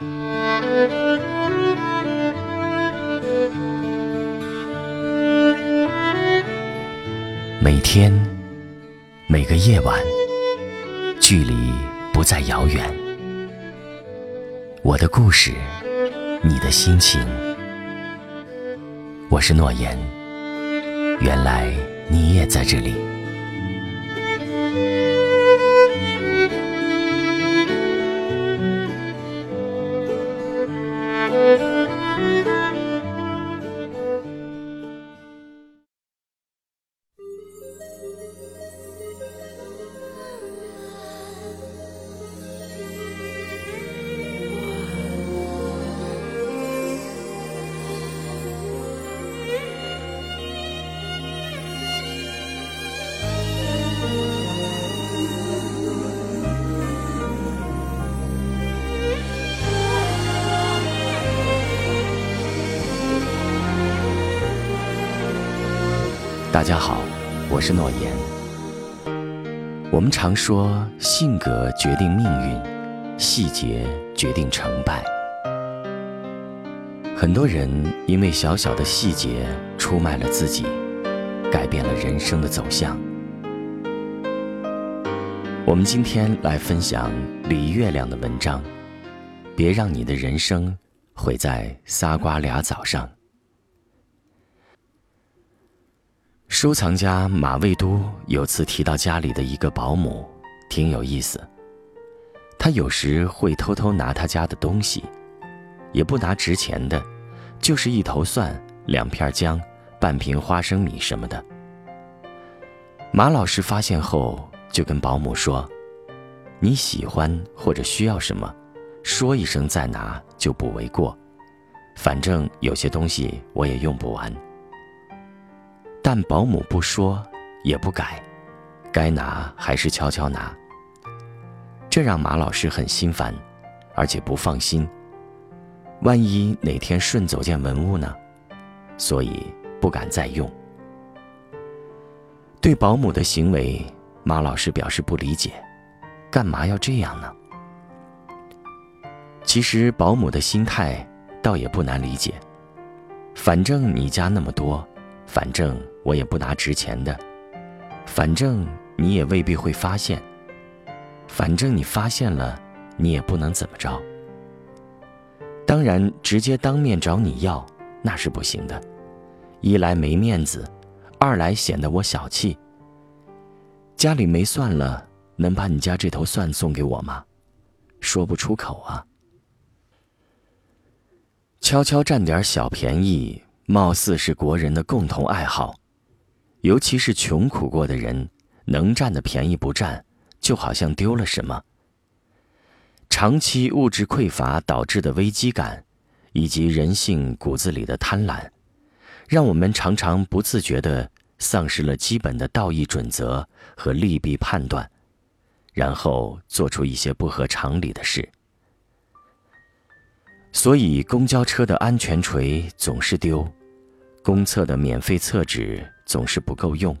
每天，每个夜晚，距离不再遥远。我的故事，你的心情。我是诺言，原来你也在这里。大家好，我是诺言。我们常说，性格决定命运，细节决定成败。很多人因为小小的细节出卖了自己，改变了人生的走向。我们今天来分享李月亮的文章，别让你的人生毁在仨瓜俩枣上。收藏家马未都有次提到家里的一个保姆，挺有意思。他有时会偷偷拿他家的东西，也不拿值钱的，就是一头蒜、两片姜、半瓶花生米什么的。马老师发现后就跟保姆说：“你喜欢或者需要什么，说一声再拿就不为过。反正有些东西我也用不完。”但保姆不说，也不改，该拿还是悄悄拿。这让马老师很心烦，而且不放心。万一哪天顺走件文物呢？所以不敢再用。对保姆的行为，马老师表示不理解，干嘛要这样呢？其实保姆的心态倒也不难理解，反正你家那么多。反正我也不拿值钱的，反正你也未必会发现，反正你发现了，你也不能怎么着。当然，直接当面找你要那是不行的，一来没面子，二来显得我小气。家里没蒜了，能把你家这头蒜送给我吗？说不出口啊。悄悄占点小便宜。貌似是国人的共同爱好，尤其是穷苦过的人，能占的便宜不占，就好像丢了什么。长期物质匮乏导致的危机感，以及人性骨子里的贪婪，让我们常常不自觉地丧失了基本的道义准则和利弊判断，然后做出一些不合常理的事。所以，公交车的安全锤总是丢。公厕的免费厕纸总是不够用，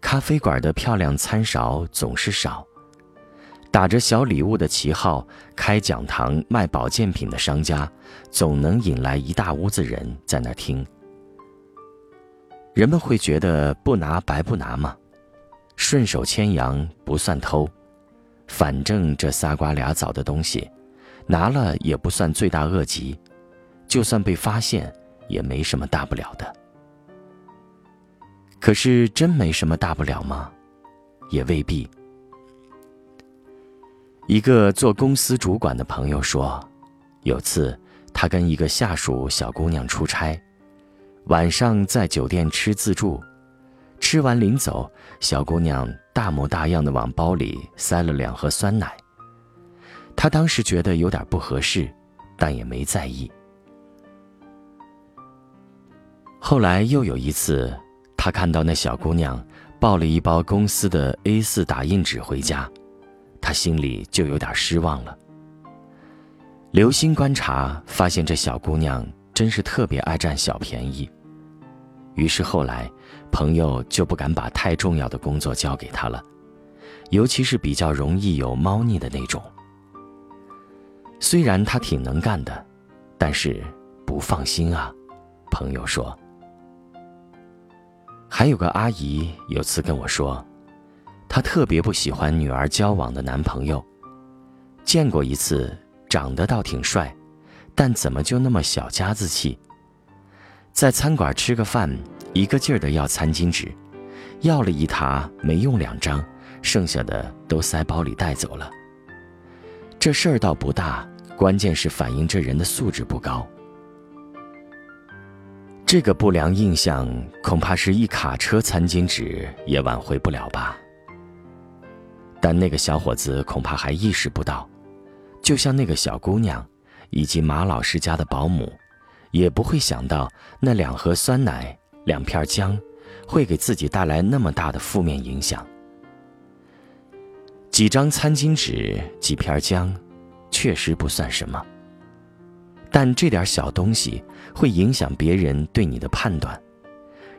咖啡馆的漂亮餐勺总是少，打着小礼物的旗号开讲堂卖保健品的商家，总能引来一大屋子人在那听。人们会觉得不拿白不拿吗？顺手牵羊不算偷，反正这仨瓜俩枣的东西，拿了也不算罪大恶极，就算被发现。也没什么大不了的，可是真没什么大不了吗？也未必。一个做公司主管的朋友说，有次他跟一个下属小姑娘出差，晚上在酒店吃自助，吃完临走，小姑娘大模大样的往包里塞了两盒酸奶。他当时觉得有点不合适，但也没在意。后来又有一次，他看到那小姑娘抱了一包公司的 A4 打印纸回家，他心里就有点失望了。留心观察，发现这小姑娘真是特别爱占小便宜。于是后来，朋友就不敢把太重要的工作交给她了，尤其是比较容易有猫腻的那种。虽然他挺能干的，但是不放心啊。朋友说。还有个阿姨有次跟我说，她特别不喜欢女儿交往的男朋友。见过一次，长得倒挺帅，但怎么就那么小家子气？在餐馆吃个饭，一个劲儿的要餐巾纸，要了一沓没用两张，剩下的都塞包里带走了。这事儿倒不大，关键是反映这人的素质不高。这个不良印象，恐怕是一卡车餐巾纸也挽回不了吧。但那个小伙子恐怕还意识不到，就像那个小姑娘，以及马老师家的保姆，也不会想到那两盒酸奶、两片姜，会给自己带来那么大的负面影响。几张餐巾纸、几片姜，确实不算什么。但这点小东西会影响别人对你的判断，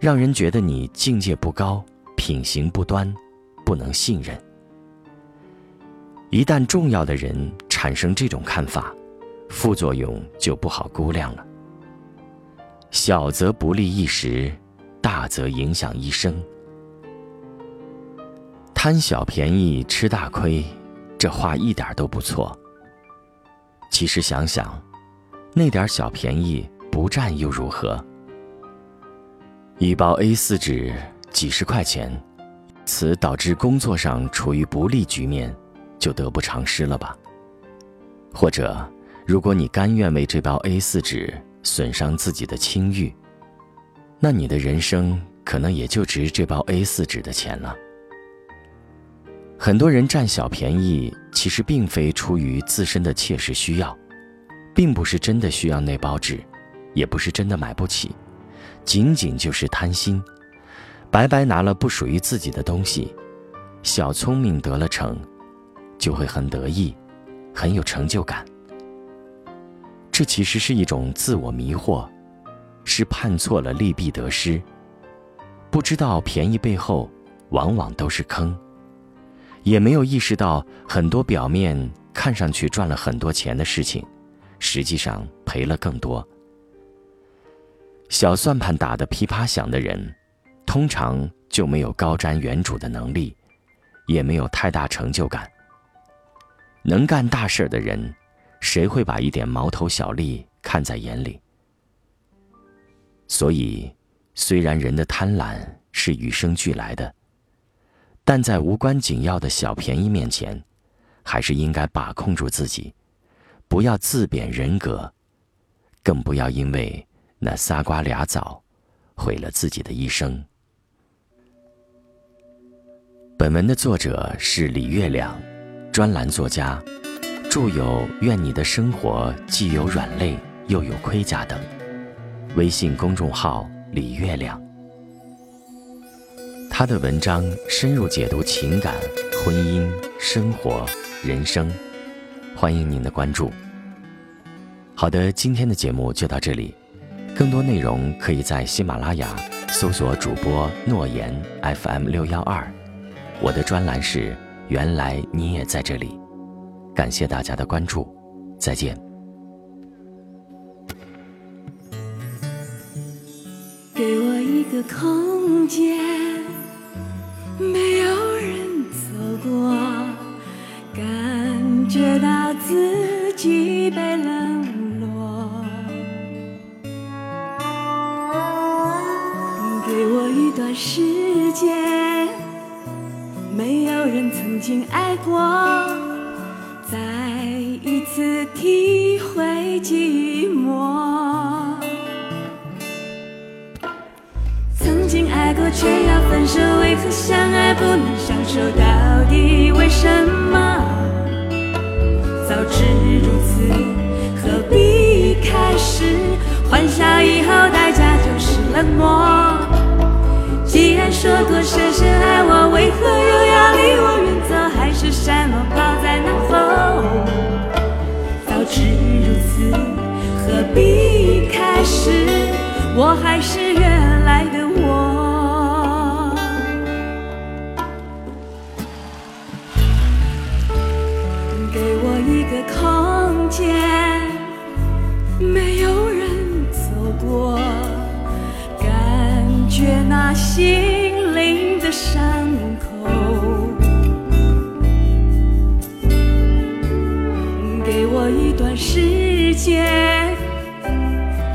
让人觉得你境界不高、品行不端、不能信任。一旦重要的人产生这种看法，副作用就不好估量了。小则不利一时，大则影响一生。贪小便宜吃大亏，这话一点都不错。其实想想。那点小便宜不占又如何？一包 A 四纸几十块钱，此导致工作上处于不利局面，就得不偿失了吧？或者，如果你甘愿为这包 A 四纸损伤自己的清誉，那你的人生可能也就值这包 A 四纸的钱了。很多人占小便宜，其实并非出于自身的切实需要。并不是真的需要那包纸，也不是真的买不起，仅仅就是贪心，白白拿了不属于自己的东西，小聪明得了逞，就会很得意，很有成就感。这其实是一种自我迷惑，是判错了利弊得失，不知道便宜背后往往都是坑，也没有意识到很多表面看上去赚了很多钱的事情。实际上赔了更多。小算盘打得噼啪响的人，通常就没有高瞻远瞩的能力，也没有太大成就感。能干大事的人，谁会把一点毛头小利看在眼里？所以，虽然人的贪婪是与生俱来的，但在无关紧要的小便宜面前，还是应该把控住自己。不要自贬人格，更不要因为那仨瓜俩枣，毁了自己的一生。本文的作者是李月亮，专栏作家，著有《愿你的生活既有软肋又有盔甲》等。微信公众号李月亮。他的文章深入解读情感、婚姻、生活、人生。欢迎您的关注。好的，今天的节目就到这里，更多内容可以在喜马拉雅搜索主播诺言 FM 六幺二，我的专栏是原来你也在这里，感谢大家的关注，再见。给我一个空间，经爱过却要分手，为何相爱不能相守？到底为什么？早知如此，何必开始？欢笑以后，代价就是冷漠。既然说过深深爱我，为何又要离我远走？还是山落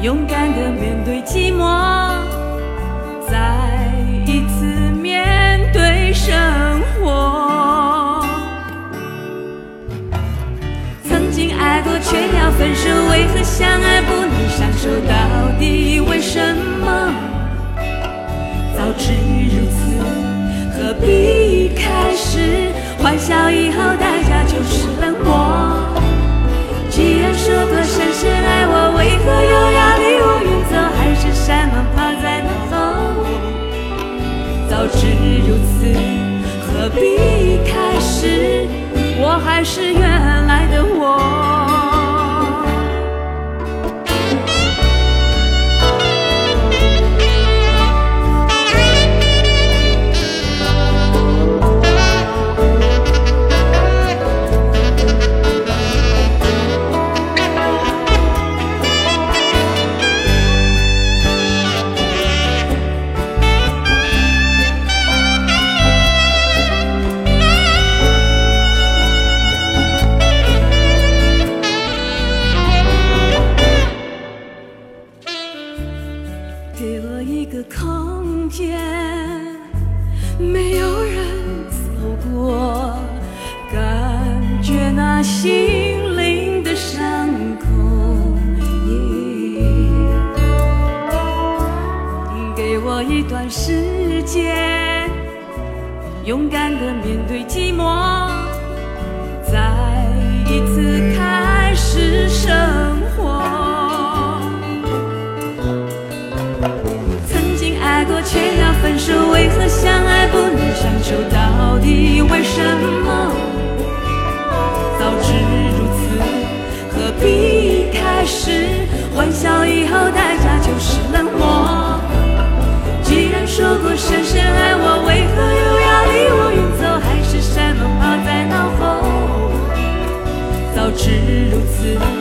勇敢的面对寂寞，再一次面对生活。曾经爱过，却要分手，为何相爱不能相守？到底是？我还是原来的我。给我一段时间，勇敢的面对寂寞，再一次开始生活。曾经爱过，却要分手，为何相爱不能相守？到底为什么？早知如此，何必开始？欢笑以后，代价就是冷漠。还